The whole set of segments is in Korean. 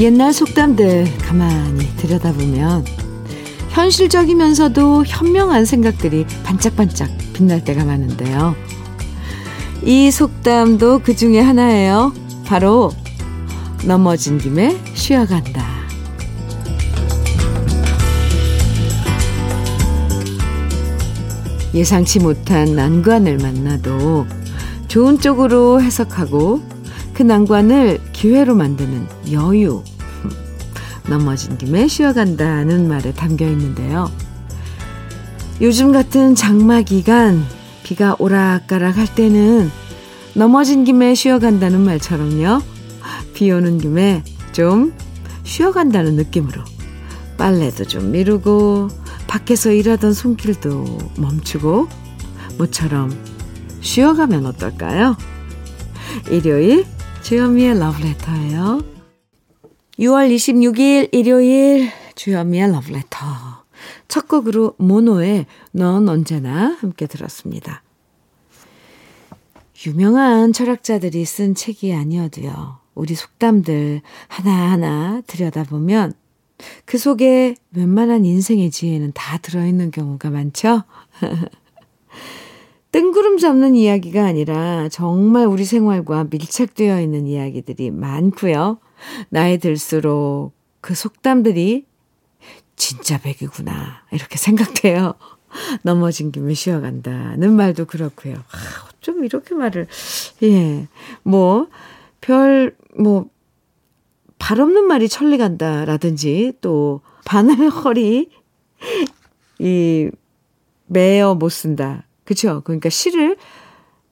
옛날 속담들 가만히 들여다보면 현실적이면서도 현명한 생각들이 반짝반짝 빛날 때가 많은데요. 이 속담도 그 중에 하나예요. 바로 넘어진 김에 쉬어간다. 예상치 못한 난관을 만나도 좋은 쪽으로 해석하고 그 난관을 기회로 만드는 여유. 넘어진 김에 쉬어간다는 말에 담겨 있는데요. 요즘 같은 장마 기간, 비가 오락가락 할 때는 넘어진 김에 쉬어간다는 말처럼요. 비 오는 김에 좀 쉬어간다는 느낌으로 빨래도 좀 미루고 밖에서 일하던 손길도 멈추고 모처럼 쉬어가면 어떨까요? 일요일 주현미의 러브레터예요. 6월 26일 일요일 주현미의 러브레터. 첫 곡으로 모노의 넌 언제나 함께 들었습니다. 유명한 철학자들이 쓴 책이 아니어도요. 우리 속담들 하나하나 들여다보면 그 속에 웬만한 인생의 지혜는 다 들어있는 경우가 많죠? 뜬구름 잡는 이야기가 아니라 정말 우리 생활과 밀착되어 있는 이야기들이 많고요. 나이 들수록 그 속담들이 진짜 백이구나. 이렇게 생각돼요. 넘어진 김에 쉬어간다는 말도 그렇고요. 아, 좀 이렇게 말을, 예. 뭐, 별, 뭐, 발 없는 말이 천리 간다라든지 또 바늘 허리, 이, 매어 못 쓴다. 그쵸? 그러니까 실을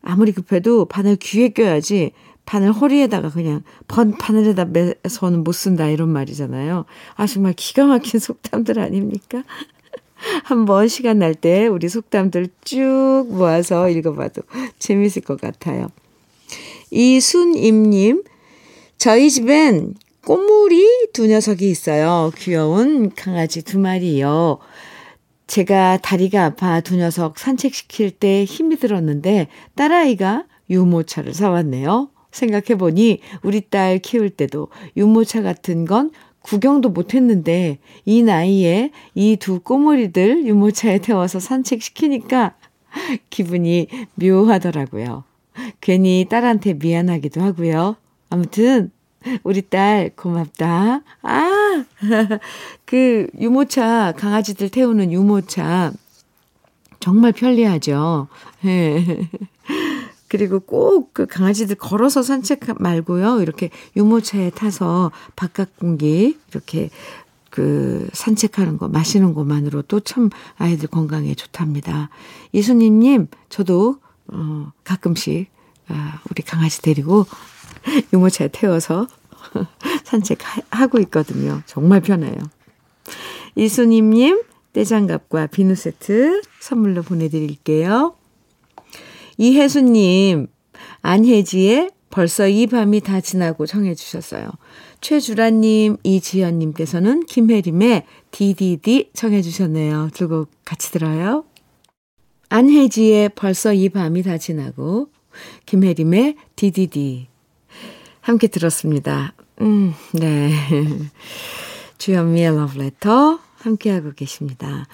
아무리 급해도 바늘 귀에 껴야지 바늘 허리에다가 그냥 번 바늘에다 매서는 못 쓴다 이런 말이잖아요. 아 정말 기가 막힌 속담들 아닙니까? 한번 시간 날 때 우리 속담들 쭉 모아서 읽어봐도 재밌을 것 같아요. 이순임님, 저희 집엔 꼬물이 두 녀석이 있어요. 귀여운 강아지 두 마리요. 제가 다리가 아파 두 녀석 산책시킬 때 힘이 들었는데 딸아이가 유모차를 사왔네요. 생각해보니 우리 딸 키울 때도 유모차 같은 건 구경도 못했는데 이 나이에 이 두 꼬물이들 유모차에 태워서 산책시키니까 기분이 묘하더라고요. 괜히 딸한테 미안하기도 하고요. 아무튼 우리 딸 고맙다. 아, 그 유모차 강아지들 태우는 유모차 정말 편리하죠. 예. 그리고 꼭 그 강아지들 걸어서 산책 말고요. 이렇게 유모차에 타서 바깥 공기 이렇게 그 산책하는 거 마시는 것만으로도 참 아이들 건강에 좋답니다. 이수님 님 저도 어 가끔씩 아, 우리 강아지 데리고 유모차에 태워서 산책하고 있거든요. 정말 편해요. 이수님 님 떼장갑과 비누 세트 선물로 보내 드릴게요. 이혜수님, 안혜지의 벌써 이 밤이 다 지나고 청해 주셨어요. 최주라님, 이지연님께서는 김혜림의 DDD 청해 주셨네요. 두 곡 같이 들어요. 안혜지의 벌써 이 밤이 다 지나고 김혜림의 DDD 함께 들었습니다. 음, 네. 주현미의 러브레터 함께하고 계십니다.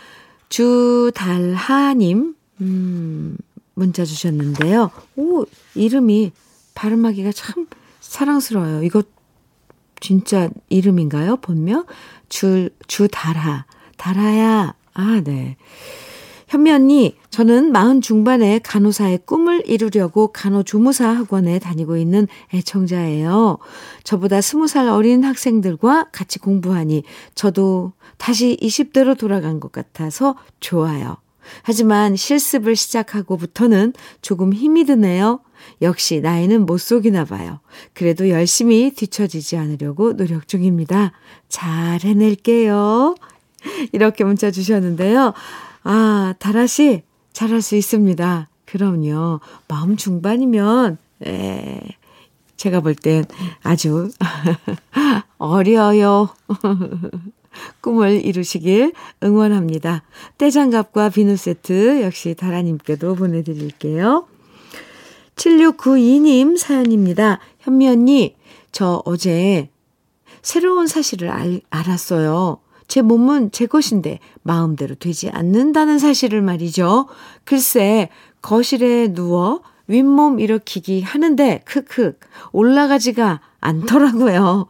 주달하님, 음, 문자 주셨는데요. 오, 이름이 발음하기가 참 사랑스러워요. 이거 진짜 이름인가요? 본명? 주, 주달하. 달하야. 아, 네. 현미 언니, 저는 마흔 중반에 간호사의 꿈을 이루려고 간호조무사 학원에 다니고 있는 애청자예요. 저보다 스무 살 어린 학생들과 같이 공부하니 저도 다시 20대로 돌아간 것 같아서 좋아요. 하지만 실습을 시작하고부터는 조금 힘이 드네요. 역시 나이는 못 속이나 봐요. 그래도 열심히 뒤처지지 않으려고 노력 중입니다. 잘 해낼게요. 이렇게 문자 주셨는데요. 아, 다라 씨, 잘할 수 있습니다. 그럼요. 마음 중반이면, 에, 제가 볼 땐 아주 어려요. 꿈을 이루시길 응원합니다. 떼장갑과 비누 세트 역시 다라님께도 보내드릴게요. 7692님 사연입니다. 현미 언니, 저 어제 새로운 사실을 알, 알았어요. 제 몸은 제 것인데 마음대로 되지 않는다는 사실을 말이죠. 글쎄, 거실에 누워 윗몸 일으키기 하는데 크크 올라가지가 않더라고요.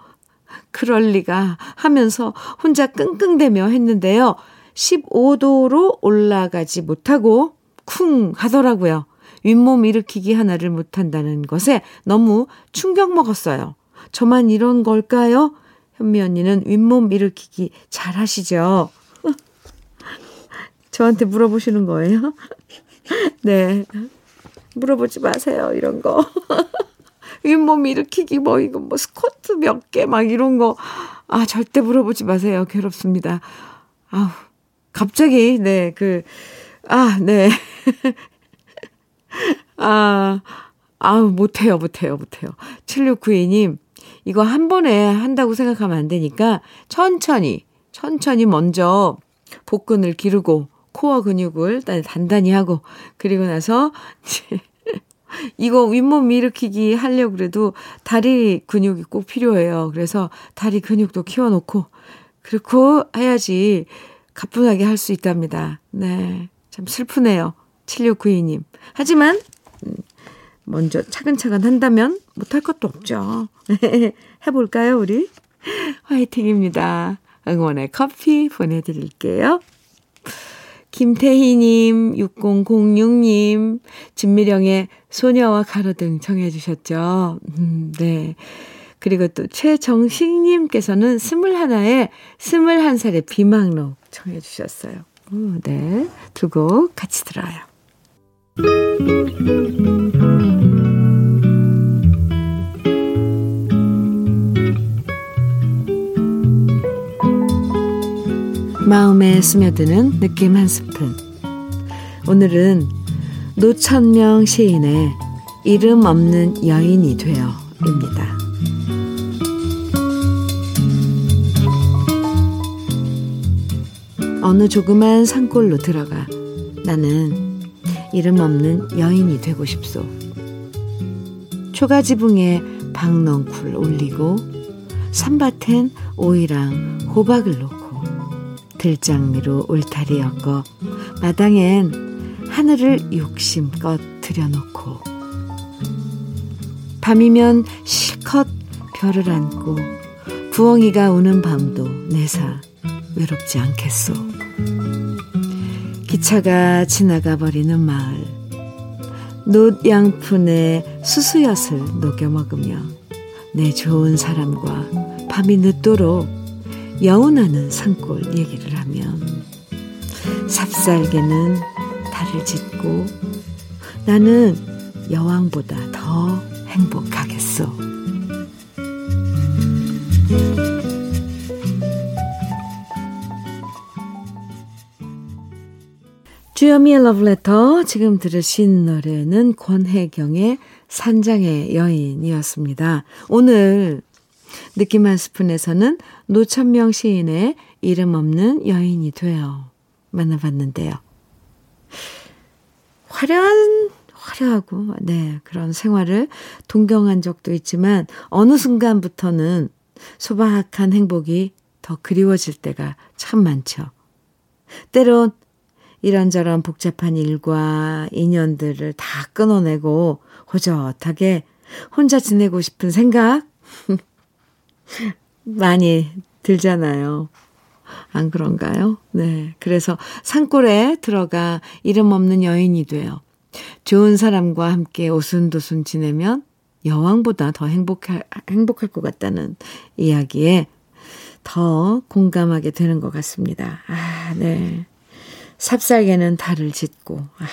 그럴 리가 하면서 혼자 끙끙대며 했는데요. 15도로 올라가지 못하고 쿵 하더라고요. 윗몸 일으키기 하나를 못한다는 것에 너무 충격 먹었어요. 저만 이런 걸까요? 현미 언니는 윗몸 일으키기 잘 하시죠? 저한테 물어보시는 거예요? 네. 물어보지 마세요, 이런 거. 윗몸 일으키기, 뭐, 이거 뭐, 스쿼트 몇 개, 막 이런 거. 아, 절대 물어보지 마세요. 괴롭습니다. 아우, 갑자기, 네, 그, 아, 네. 아, 아우, 못해요, 못해요, 못해요. 7692님, 이거 한 번에 한다고 생각하면 안 되니까 천천히, 천천히 먼저 복근을 기르고 코어 근육을 단단히 하고 그리고 나서 이거 윗몸 일으키기 하려고 그래도 다리 근육이 꼭 필요해요. 그래서 다리 근육도 키워놓고 그렇고 해야지 가뿐하게 할 수 있답니다. 네. 참 슬프네요. 7692님. 하지만 음, 먼저 차근차근 한다면 못할 것도 없죠. 해볼까요, 우리? 화이팅입니다. 응원의 커피 보내드릴게요. 김태희님, 6006님, 진미령의 소녀와 가로등 청해주셨죠. 음, 네. 그리고 또 최정식님께서는 21에 21살의 비망록 청해주셨어요. 오, 네. 두 곡 같이 들어요. 마음에 스며드는 느낌 한 스푼. 오늘은 노천명 시인의 이름 없는 여인이 되어입니다. 어느 조그만 산골로 들어가 나는 이름 없는 여인이 되고 싶소. 초가지붕에 박넝쿨 올리고 산밭엔 오이랑 호박을 놓고 들장미로 울타리 엮어 마당엔 하늘을 욕심껏 들여놓고 밤이면 실컷 별을 안고 부엉이가 우는 밤도 내사 외롭지 않겠소. 기차가 지나가 버리는 마을 노 양푼에 수수엿을 녹여 먹으며 내 좋은 사람과 밤이 늦도록 여운하는 산골 얘기를 하면 삽살개는 달을 짓고 나는 여왕보다 더 행복하겠소. 주여미의 러브레터 지금 들으신 노래는 권혜경의 산장의 여인이었습니다. 오늘 느낌 한 스푼에서는 노천명 시인의 이름 없는 여인이 되어 만나봤는데요. 화려한, 화려하고, 네, 그런 생활을 동경한 적도 있지만, 어느 순간부터는 소박한 행복이 더 그리워질 때가 참 많죠. 때론 이런저런 복잡한 일과 인연들을 다 끊어내고 호젓하게 혼자 지내고 싶은 생각 많이 들잖아요. 안 그런가요? 네. 그래서 산골에 들어가 이름 없는 여인이 돼요. 좋은 사람과 함께 오순도순 지내면 여왕보다 더 행복할, 행복할 것 같다는 이야기에 더 공감하게 되는 것 같습니다. 아, 네. 삽살개는 달을 짓고, 아,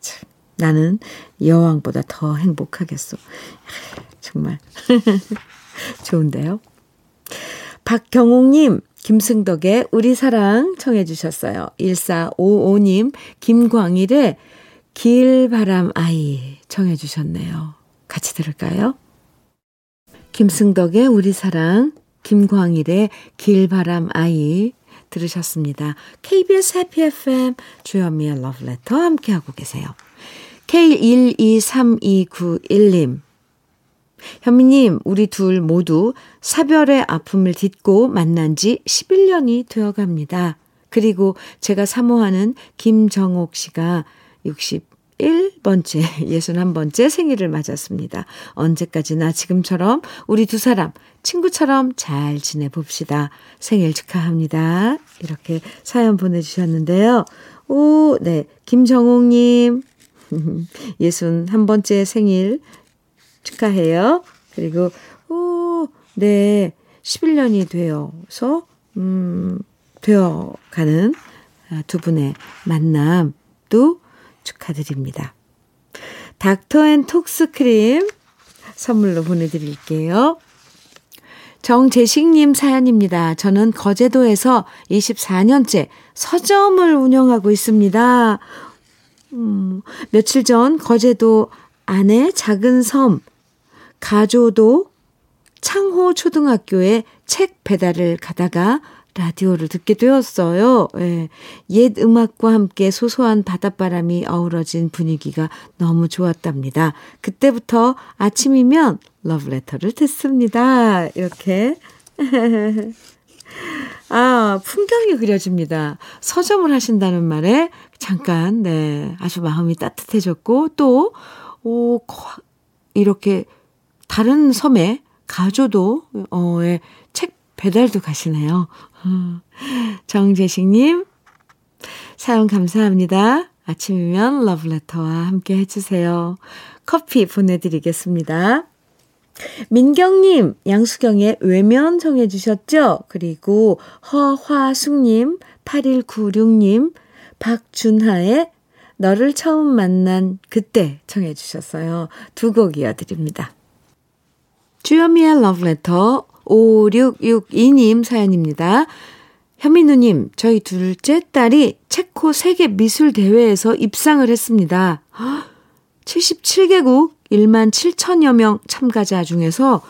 참. 나는 여왕보다 더 행복하겠어. 아, 정말. 좋은데요? 박경옥님, 김승덕의 우리 사랑 청해 주셨어요. 1455님, 김광일의 길바람 아이 청해 주셨네요. 같이 들을까요? 김승덕의 우리 사랑, 김광일의 길바람 아이 들으셨습니다. KBS 해피 FM 주현미의 러브레터 함께하고 계세요. K1232991님 현미님, 우리 둘 모두 사별의 아픔을 딛고 만난 지 11년이 되어 갑니다. 그리고 제가 사모하는 김정옥 씨가 61번째, 61번째 생일을 맞았습니다. 언제까지나 지금처럼 우리 두 사람 친구처럼 잘 지내봅시다. 생일 축하합니다. 이렇게 사연 보내주셨는데요. 오, 네. 김정옥님, 61번째 생일 축하해요. 그리고, 오, 네. 11년이 되어서, 음, 되어 가는 아, 두 분의 만남도 축하드립니다. 닥터 앤 톡스 크림 선물로 보내드릴게요. 정재식님 사연입니다. 저는 거제도에서 24년째 서점을 운영하고 있습니다. 음, 며칠 전 거제도 안에 작은 섬 가조도 창호 초등학교에 책 배달을 가다가 라디오를 듣게 되었어요. 예. 옛 음악과 함께 소소한 바닷바람이 어우러진 분위기가 너무 좋았답니다. 그때부터 아침이면 러브레터를 듣습니다. 이렇게. 아, 풍경이 그려집니다. 서점을 하신다는 말에 잠깐, 네, 아주 마음이 따뜻해졌고, 또, 오, 이렇게 다른 섬에 가조도, 어, 에책 배달도 가시네요. 정재식님, 사연 감사합니다. 아침이면 러브레터와 함께 해주세요. 커피 보내드리겠습니다. 민경님, 양수경의 외면 정해주셨죠? 그리고 허화숙님, 8196님, 박준하의 너를 처음 만난 그때 정해주셨어요. 두 곡 이어드립니다. 주여미의 러브레터 5662님 사연입니다. 현민우님, 저희 둘째 딸이 체코 세계 미술 대회에서 입상을 했습니다. 77개국 1만 7천여 명 참가자 중에서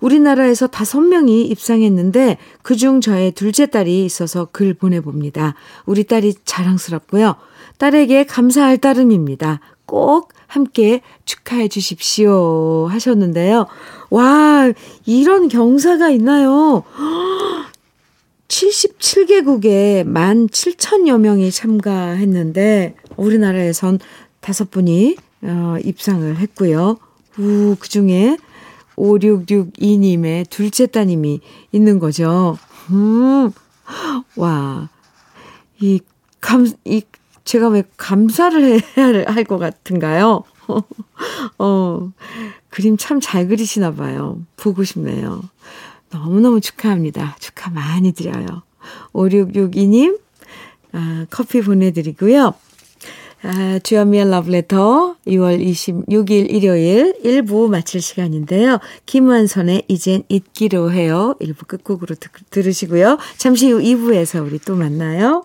우리나라에서 5명이 입상했는데 그중 저의 둘째 딸이 있어서 글 보내봅니다. 우리 딸이 자랑스럽고요. 딸에게 감사할 따름입니다. 꼭 함께 축하해 주십시오 하셨는데요. 와, 이런 경사가 있나요? 77개국에 1만 7천여 명이 참가했는데 우리나라에선 다섯 분이 어, 입상을 했고요. 우, 그 중에 5662님의 둘째 따님이 있는 거죠. 음, 와, 이 감, 이, 제가 왜 감사를 해야 할 것 같은가요? 어, 그림 참 잘 그리시나 봐요. 보고 싶네요. 너무너무 축하합니다. 축하 많이 드려요. 5662님, 아, 커피 보내드리고요. 아, 주연미의 러브레터 2월 26일 일요일 1부 마칠 시간인데요. 김완선의 이젠 잊기로 해요. 1부 끝곡으로 드, 들으시고요. 잠시 후 2부에서 우리 또 만나요.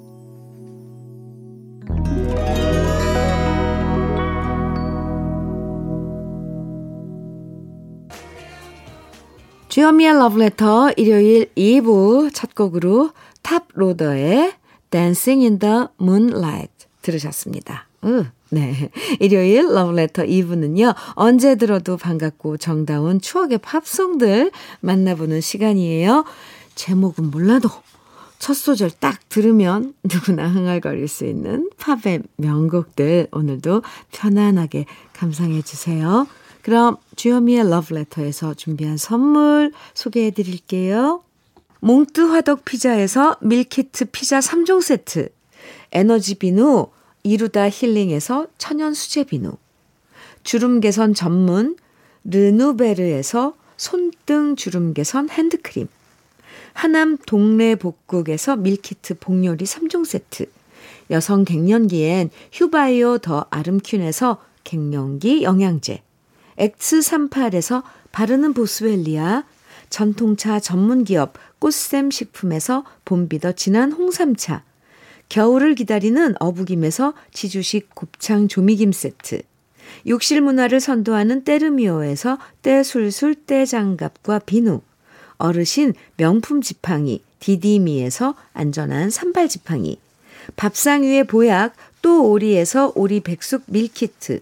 주현미의 러브레터 일요일 2부 첫 곡으로 탑로더의 Dancing in the Moonlight 들으셨습니다. 으, 네. 일요일 러브레터 2부는요, 언제 들어도 반갑고 정다운 추억의 팝송들 만나보는 시간이에요. 제목은 몰라도 첫 소절 딱 들으면 누구나 흥얼거릴 수 있는 팝의 명곡들 오늘도 편안하게 감상해 주세요. 그럼 주현미의 러브레터에서 준비한 선물 소개해 드릴게요. 몽뜨 화덕 피자에서 밀키트 피자 3종 세트, 에너지 비누 이루다 힐링에서 천연 수제 비누, 주름 개선 전문 르누베르에서 손등 주름 개선 핸드크림, 하남 동네 복국에서 밀키트 복요리 3종 세트, 여성 갱년기엔 휴바이오 더 아름퀸에서 갱년기 영양제, X38에서 바르는 보스웰리아, 전통차 전문기업 꽃샘 식품에서 봄비더 진한 홍삼차, 겨울을 기다리는 어부김에서 지주식 곱창 조미김 세트, 욕실 문화를 선도하는 때르미오에서 때술술 때장갑과 비누, 어르신 명품 지팡이 디디미에서 안전한 삼발 지팡이, 밥상 위의 보약 또 오리에서 오리 백숙 밀키트,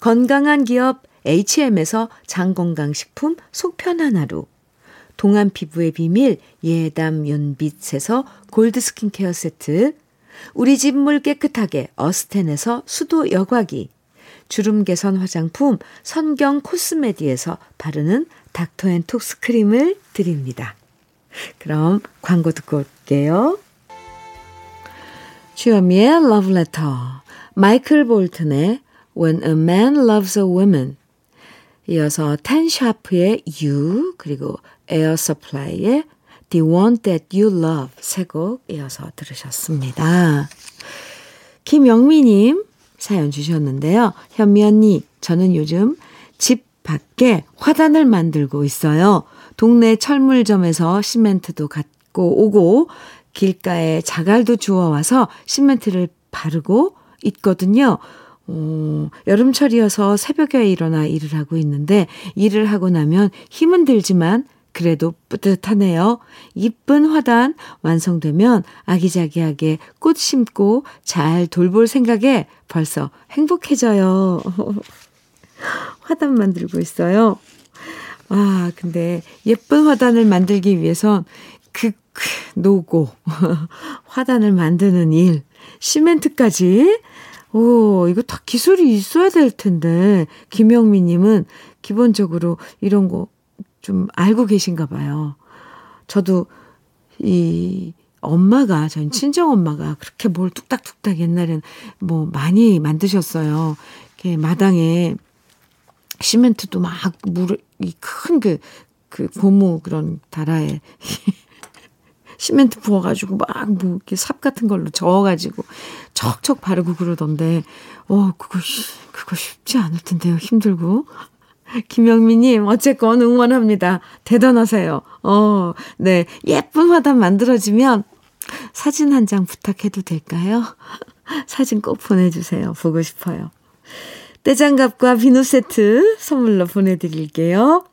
건강한 기업 HM에서 장건강식품 속편한 하루, 동안 피부의 비밀 예담 윤빛에서 골드 스킨케어 세트, 우리 집 물 깨끗하게 어스텐에서 수도 여과기, 주름 개선 화장품 선경 코스메디에서 바르는 닥터앤톡스 크림을 드립니다. 그럼 광고 듣고 올게요. 주현미의 Letter, 마이클 볼튼의 When a Man Loves a Woman, 이어서 텐샤프의 You, 그리고 에어 서플라이의 The One That You Love 세 곡 이어서 들으셨습니다. 김영미님 사연 주셨는데요. 현미 언니, 저는 요즘 집 밖에 화단을 만들고 있어요. 동네 철물점에서 시멘트도 갖고 오고 길가에 자갈도 주워와서 시멘트를 바르고 있거든요. 어, 여름철이어서 새벽에 일어나 일을 하고 있는데 일을 하고 나면 힘은 들지만 그래도 뿌듯하네요. 이쁜 화단 완성되면 아기자기하게 꽃 심고 잘 돌볼 생각에 벌써 행복해져요. 화단 만들고 있어요. 아, 근데 예쁜 화단을 만들기 위해선 그, 그 노고, 화단을 만드는 일, 시멘트까지. 오, 이거 다 기술이 있어야 될 텐데, 김영미 님은 기본적으로 이런 거 좀 알고 계신가 봐요. 저도 이 엄마가, 전 친정 엄마가 그렇게 뭘 뚝딱뚝딱 옛날엔 뭐 많이 만드셨어요. 이렇게 마당에 시멘트도 막 물, 이큰 그, 그 고무 그런 다라에 시멘트 부어가지고 막 뭐 이렇게 삽 같은 걸로 저어가지고 척척 바르고 그러던데, 어, 그거, 그거 쉽지 않을 텐데요. 힘들고. 김영미님, 어쨌건 응원합니다. 대단하세요. 어, 네. 예쁜 화단 만들어지면 사진 한 장 부탁해도 될까요? 사진 꼭 보내주세요. 보고 싶어요. 떼장갑과 비누 세트 선물로 보내드릴게요.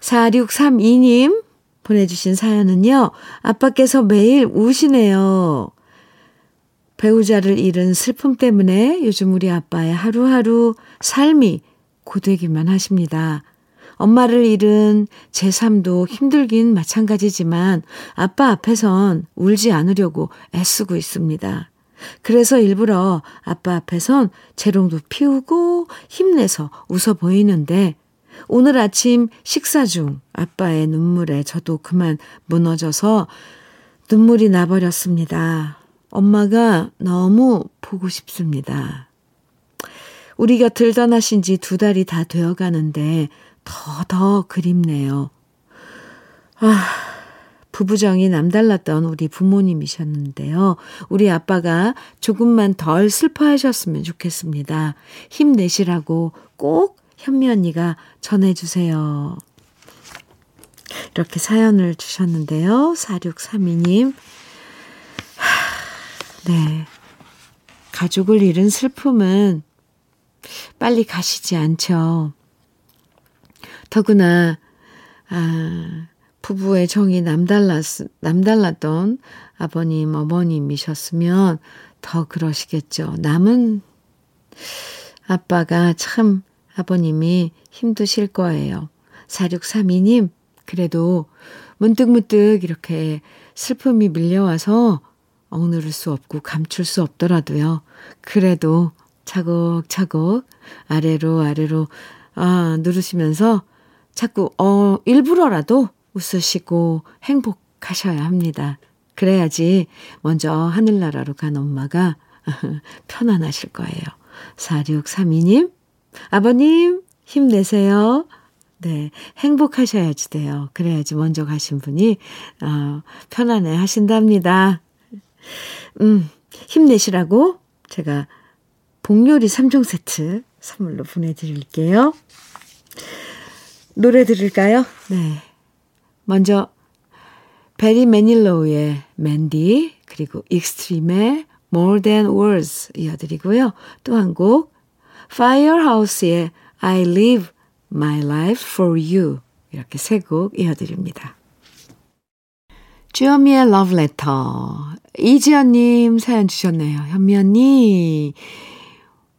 4632님 보내주신 사연은요. 아빠께서 매일 우시네요. 배우자를 잃은 슬픔 때문에 요즘 우리 아빠의 하루하루 삶이 고되기만 하십니다. 엄마를 잃은 제 삶도 힘들긴 마찬가지지만 아빠 앞에선 울지 않으려고 애쓰고 있습니다. 그래서 일부러 아빠 앞에선 재롱도 피우고 힘내서 웃어 보이는데 오늘 아침 식사 중 아빠의 눈물에 저도 그만 무너져서 눈물이 나버렸습니다. 엄마가 너무 보고 싶습니다. 우리 곁을 떠나신 지 두 달이 다 되어 가는데 더, 더 그립네요. 아, 부부정이 남달랐던 우리 부모님이셨는데요. 우리 아빠가 조금만 덜 슬퍼하셨으면 좋겠습니다. 힘내시라고 꼭 현미 언니가 전해주세요. 이렇게 사연을 주셨는데요. 4632님. 네. 가족을 잃은 슬픔은 빨리 가시지 않죠. 더구나, 아, 부부의 정이 남달랐, 남달랐던 아버님, 어머님이셨으면 더 그러시겠죠. 남은 아빠가 참 아버님이 힘드실 거예요. 4632님, 그래도 문득문득 이렇게 슬픔이 밀려와서, 억누를 수 없고 감출 수 없더라도요. 그래도 차곡차곡 아래로 아래로 아, 누르시면서 자꾸 어 일부러라도 웃으시고 행복하셔야 합니다. 그래야지 먼저 하늘나라로 간 엄마가 편안하실 거예요. 4632님, 아버님, 힘내세요. 네, 행복하셔야지 돼요. 그래야지 먼저 가신 분이, 어, 편안해 하신답니다. 음, 힘내시라고 제가 복요리 3종 세트 선물로 보내드릴게요. 노래 들을까요? 네. 먼저, 베리 매닐로우의 Mandy, 그리고 익스트림의 More Than Words 이어드리고요. 또 한 곡, Firehouse의 I Live My Life For You 이렇게 세 곡 이어드립니다. 주현미의 Love Letter 이지연님 사연 주셨네요. 현미 언니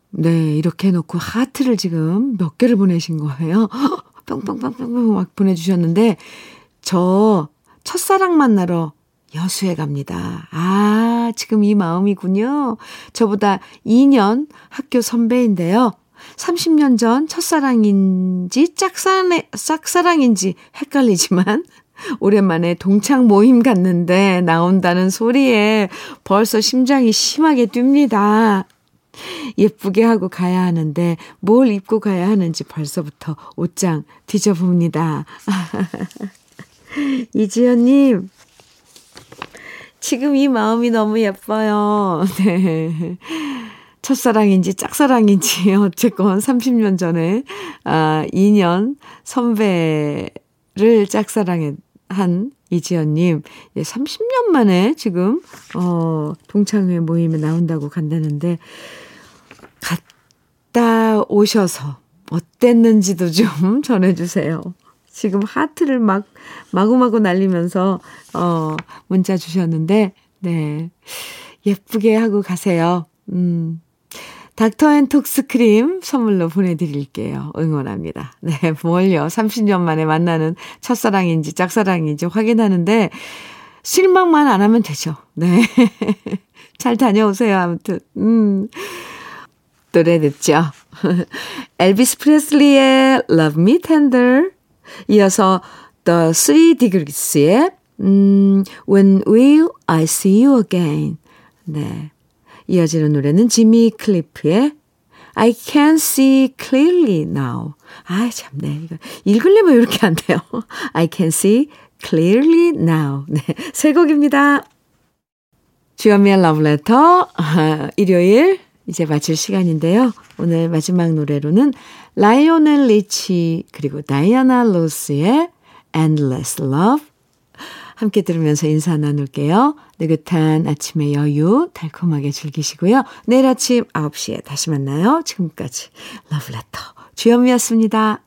네 이렇게 해놓고 하트를 지금 몇 개를 보내신 거예요. 뿅뿅뿅뿅뿅 막 보내주셨는데 저 첫사랑 만나러 여수에 갑니다. 아, 지금 이 마음이군요. 저보다 2년 학교 선배인데요. 30년 전 첫사랑인지 짝사랑, 짝사랑인지 헷갈리지만 오랜만에 동창 모임 갔는데 나온다는 소리에 벌써 심장이 심하게 뜁니다. 예쁘게 하고 가야 하는데 뭘 입고 가야 하는지 벌써부터 옷장 뒤져봅니다. 이지연님, 지금 이 마음이 너무 예뻐요. 네. 첫사랑인지 짝사랑인지 어쨌건 30년 전에 아 2년 선배를 짝사랑한 이지연님, 예, 30년 만에 지금, 어, 동창회 모임에 나온다고 간다는데, 갔다 오셔서 어땠는지도 좀 전해주세요. 지금 하트를 막 마구마구 날리면서 어 문자 주셨는데 네. 예쁘게 하고 가세요. 음. 닥터앤톡스 크림 선물로 보내드릴게요. 응원합니다. 네, 뭘요? 30년 만에 만나는 첫사랑인지 짝사랑인지 확인하는데, 실망만 안 하면 되죠. 네. 잘 다녀오세요. 아무튼, 음. 노래 듣죠. 엘비스 프레슬리의 Love Me Tender, 이어서 The Three Degrees의 음, When Will I See You Again. 네. 이어지는 노래는 지미 클리프의 I can see clearly now. 아, 참, 네. 이거 읽으려면 이렇게 안 돼요. I can see clearly now. 네. 세 곡입니다. 주연미의 러브레터, 아, 일요일, 이제 마칠 시간인데요. 오늘 마지막 노래로는 라이오넬 리치 그리고 다이아나 로스의 Endless Love 함께 들으면서 인사 나눌게요. 느긋한 아침의 여유 달콤하게 즐기시고요. 내일 아침 9시에 다시 만나요. 지금까지 러브레터 주현미였습니다.